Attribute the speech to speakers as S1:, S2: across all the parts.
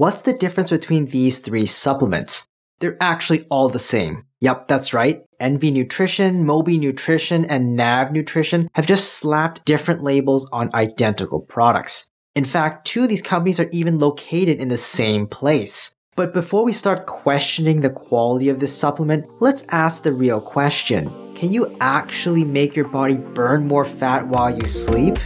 S1: What's the difference between these three supplements? They're actually all the same. Yep, that's right. NV Nutrition, Mobi Nutrition, and Nav Nutrition have just slapped different labels on identical products. In fact, two of these companies are even located in the same place. But before we start questioning the quality of this supplement, let's ask the real question. Can you actually make your body burn more fat while you sleep?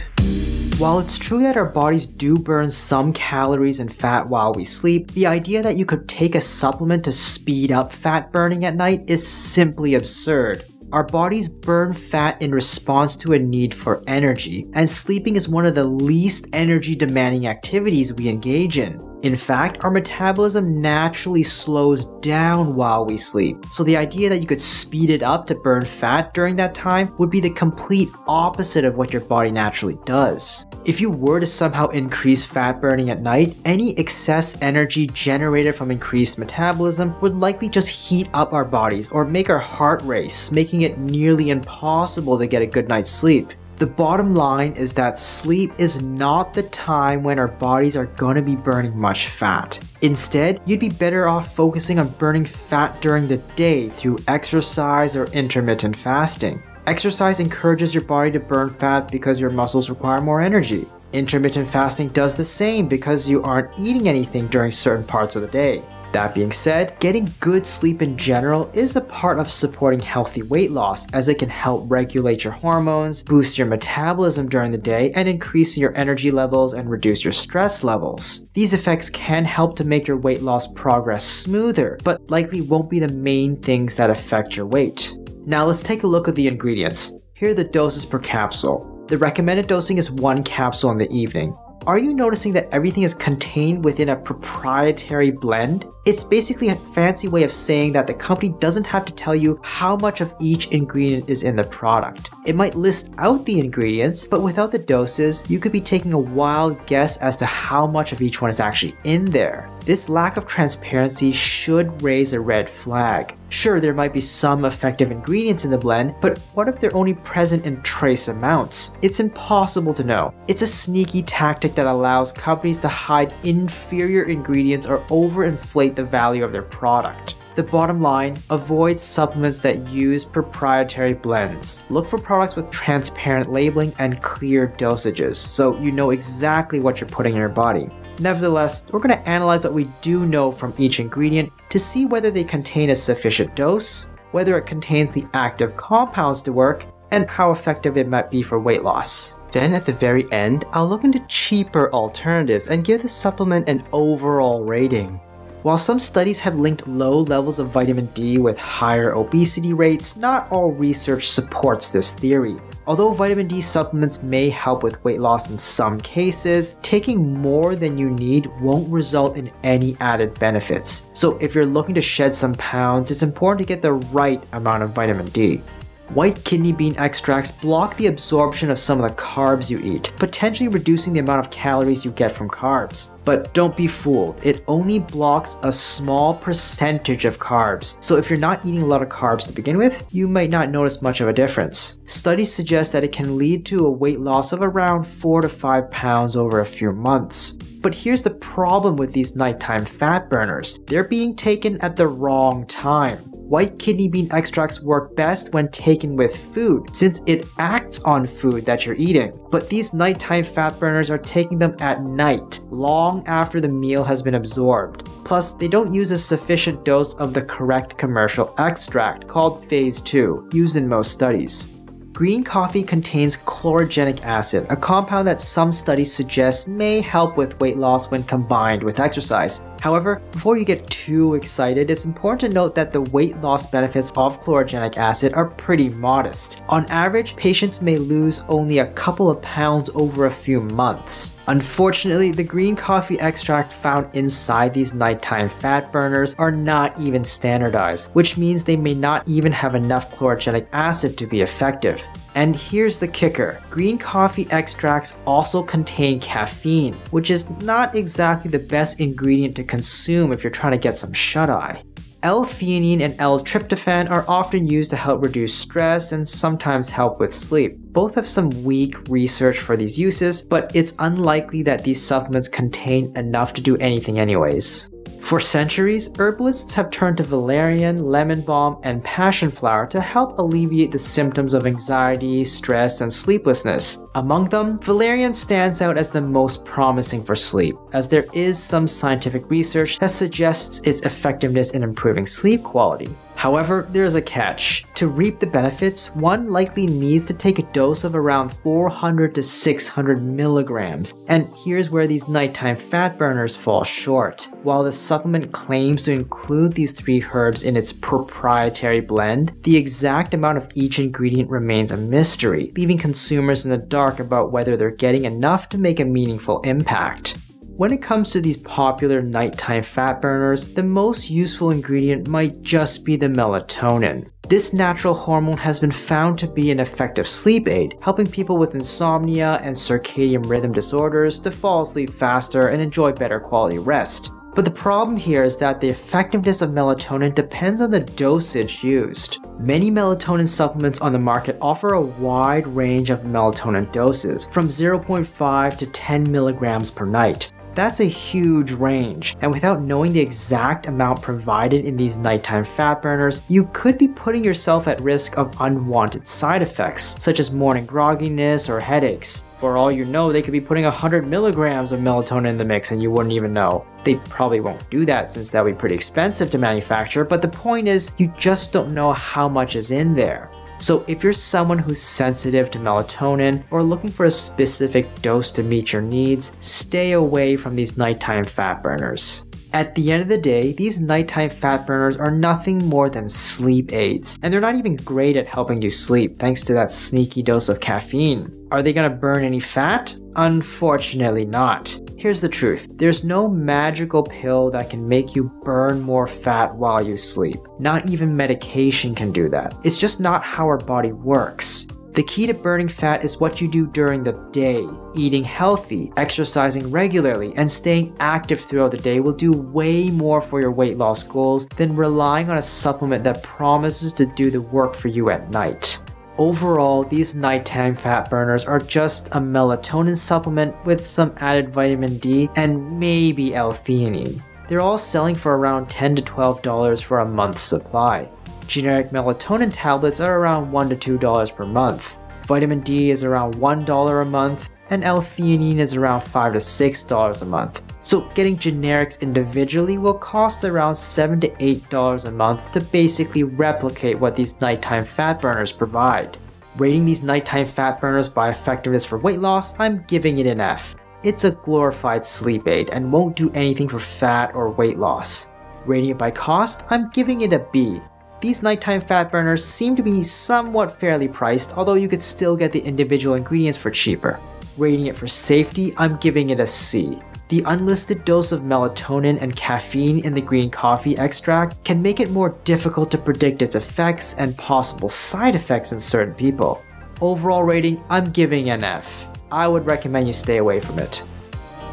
S1: While it's true that our bodies do burn some calories and fat while we sleep, the idea that you could take a supplement to speed up fat burning at night is simply absurd. Our bodies burn fat in response to a need for energy, and sleeping is one of the least energy demanding activities we engage in. In fact, our metabolism naturally slows down while we sleep. So the idea that you could speed it up to burn fat during that time would be the complete opposite of what your body naturally does. If you were to somehow increase fat burning at night, any excess energy generated from increased metabolism would likely just heat up our bodies or make our heart race, making it nearly impossible to get a good night's sleep. The bottom line is that sleep is not the time when our bodies are going to be burning much fat. Instead, you'd be better off focusing on burning fat during the day through exercise or intermittent fasting. Exercise encourages your body to burn fat because your muscles require more energy. Intermittent fasting does the same because you aren't eating anything during certain parts of the day. That being said, getting good sleep in general is a part of supporting healthy weight loss as it can help regulate your hormones, boost your metabolism during the day, and increase your energy levels and reduce your stress levels. These effects can help to make your weight loss progress smoother, but likely won't be the main things that affect your weight. Now let's take a look at the ingredients. Here are the doses per capsule. The recommended dosing is one capsule in the evening. Are you noticing that everything is contained within a proprietary blend? It's basically a fancy way of saying that the company doesn't have to tell you how much of each ingredient is in the product. It might list out the ingredients, but without the doses, you could be taking a wild guess as to how much of each one is actually in there. This lack of transparency should raise a red flag. Sure, there might be some effective ingredients in the blend, but what if they're only present in trace amounts? It's impossible to know. It's a sneaky tactic that allows companies to hide inferior ingredients or overinflate the value of their product. The bottom line, avoid supplements that use proprietary blends. Look for products with transparent labeling and clear dosages, so you know exactly what you're putting in your body. Nevertheless, we're going to analyze what we do know from each ingredient to see whether they contain a sufficient dose, whether it contains the active compounds to work, and how effective it might be for weight loss. Then at the very end, I'll look into cheaper alternatives and give the supplement an overall rating. While some studies have linked low levels of vitamin D with higher obesity rates, not all research supports this theory. Although vitamin D supplements may help with weight loss in some cases, taking more than you need won't result in any added benefits. So if you're looking to shed some pounds, it's important to get the right amount of vitamin D. White kidney bean extracts block the absorption of some of the carbs you eat, potentially reducing the amount of calories you get from carbs. But don't be fooled, it only blocks a small percentage of carbs. So if you're not eating a lot of carbs to begin with, you might not notice much of a difference. Studies suggest that it can lead to a weight loss of around 4 to 5 pounds over a few months. But here's the problem with these nighttime fat burners. They're being taken at the wrong time. White kidney bean extracts work best when taken with food, since it acts on food that you're eating. But these nighttime fat burners are taking them at night, long after the meal has been absorbed. Plus, they don't use a sufficient dose of the correct commercial extract, called Phase 2, used in most studies. Green coffee contains chlorogenic acid, a compound that some studies suggest may help with weight loss when combined with exercise. However, before you get too excited, it's important to note that the weight loss benefits of chlorogenic acid are pretty modest. On average, patients may lose only a couple of pounds over a few months. Unfortunately, the green coffee extract found inside these nighttime fat burners are not even standardized, which means they may not even have enough chlorogenic acid to be effective. And here's the kicker green coffee extracts also contain caffeine, which is not exactly the best ingredient to consume if you're trying to get some shut eye. L-theanine and L-tryptophan are often used to help reduce stress and sometimes help with sleep. Both have some weak research for these uses, but it's unlikely that these supplements contain enough to do anything anyways. For centuries, herbalists have turned to valerian, lemon balm, and passion flower to help alleviate the symptoms of anxiety, stress, and sleeplessness. Among them, valerian stands out as the most promising for sleep, as there is some scientific research that suggests its effectiveness in improving sleep quality. However, there is a catch. To reap the benefits, one likely needs to take a dose of around 400 to 600 milligrams, and here's where these nighttime fat burners fall short. While the supplement claims to include these three herbs in its proprietary blend, the exact amount of each ingredient remains a mystery, leaving consumers in the dark about whether they're getting enough to make a meaningful impact. When it comes to these popular nighttime fat burners, the most useful ingredient might just be the melatonin. This natural hormone has been found to be an effective sleep aid, helping people with insomnia and circadian rhythm disorders to fall asleep faster and enjoy better quality rest. But the problem here is that the effectiveness of melatonin depends on the dosage used. Many melatonin supplements on the market offer a wide range of melatonin doses, from 0.5 to 10 milligrams per night. That's a huge range, and without knowing the exact amount provided in these nighttime fat burners, you could be putting yourself at risk of unwanted side effects, such as morning grogginess or headaches. For all you know, they could be putting 100 milligrams of melatonin in the mix and you wouldn't even know. They probably won't do that since that would be pretty expensive to manufacture, but the point is, you just don't know how much is in there. So if you're someone who's sensitive to melatonin or looking for a specific dose to meet your needs, stay away from these nighttime fat burners. At the end of the day, these nighttime fat burners are nothing more than sleep aids, and they're not even great at helping you sleep thanks to that sneaky dose of caffeine. Are they gonna burn any fat? Unfortunately not. Here's the truth there's no magical pill that can make you burn more fat while you sleep. Not even medication can do that. It's just not how our body works. The key to burning fat is what you do during the day. Eating healthy, exercising regularly, and staying active throughout the day will do way more for your weight loss goals than relying on a supplement that promises to do the work for you at night. Overall, these nighttime fat burners are just a melatonin supplement with some added vitamin D and maybe L-theanine. They're all selling for around 10 to $12 for a month's supply. Generic melatonin tablets are around $1 to $2 per month. Vitamin D is around $1 a month, and L-theanine is around 5 to $6 a month. So getting generics individually will cost around 7 to $8 a month to basically replicate what these nighttime fat burners provide. Rating these nighttime fat burners by effectiveness for weight loss, I'm giving it an F. It's a glorified sleep aid and won't do anything for fat or weight loss. Rating it by cost, I'm giving it a B. These nighttime fat burners seem to be somewhat fairly priced, although you could still get the individual ingredients for cheaper. Rating it for safety, I'm giving it a C. The unlisted dose of melatonin and caffeine in the green coffee extract can make it more difficult to predict its effects and possible side effects in certain people. Overall rating, I'm giving an F. I would recommend you stay away from it.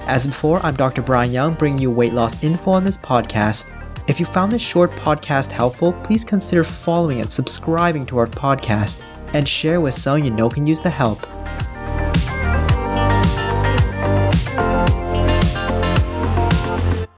S1: As before, I'm Dr. Brian Yeung bringing you weight loss info on this podcast. If you found this short podcast helpful, please consider following and subscribing to our podcast and share with someone you know can use the help.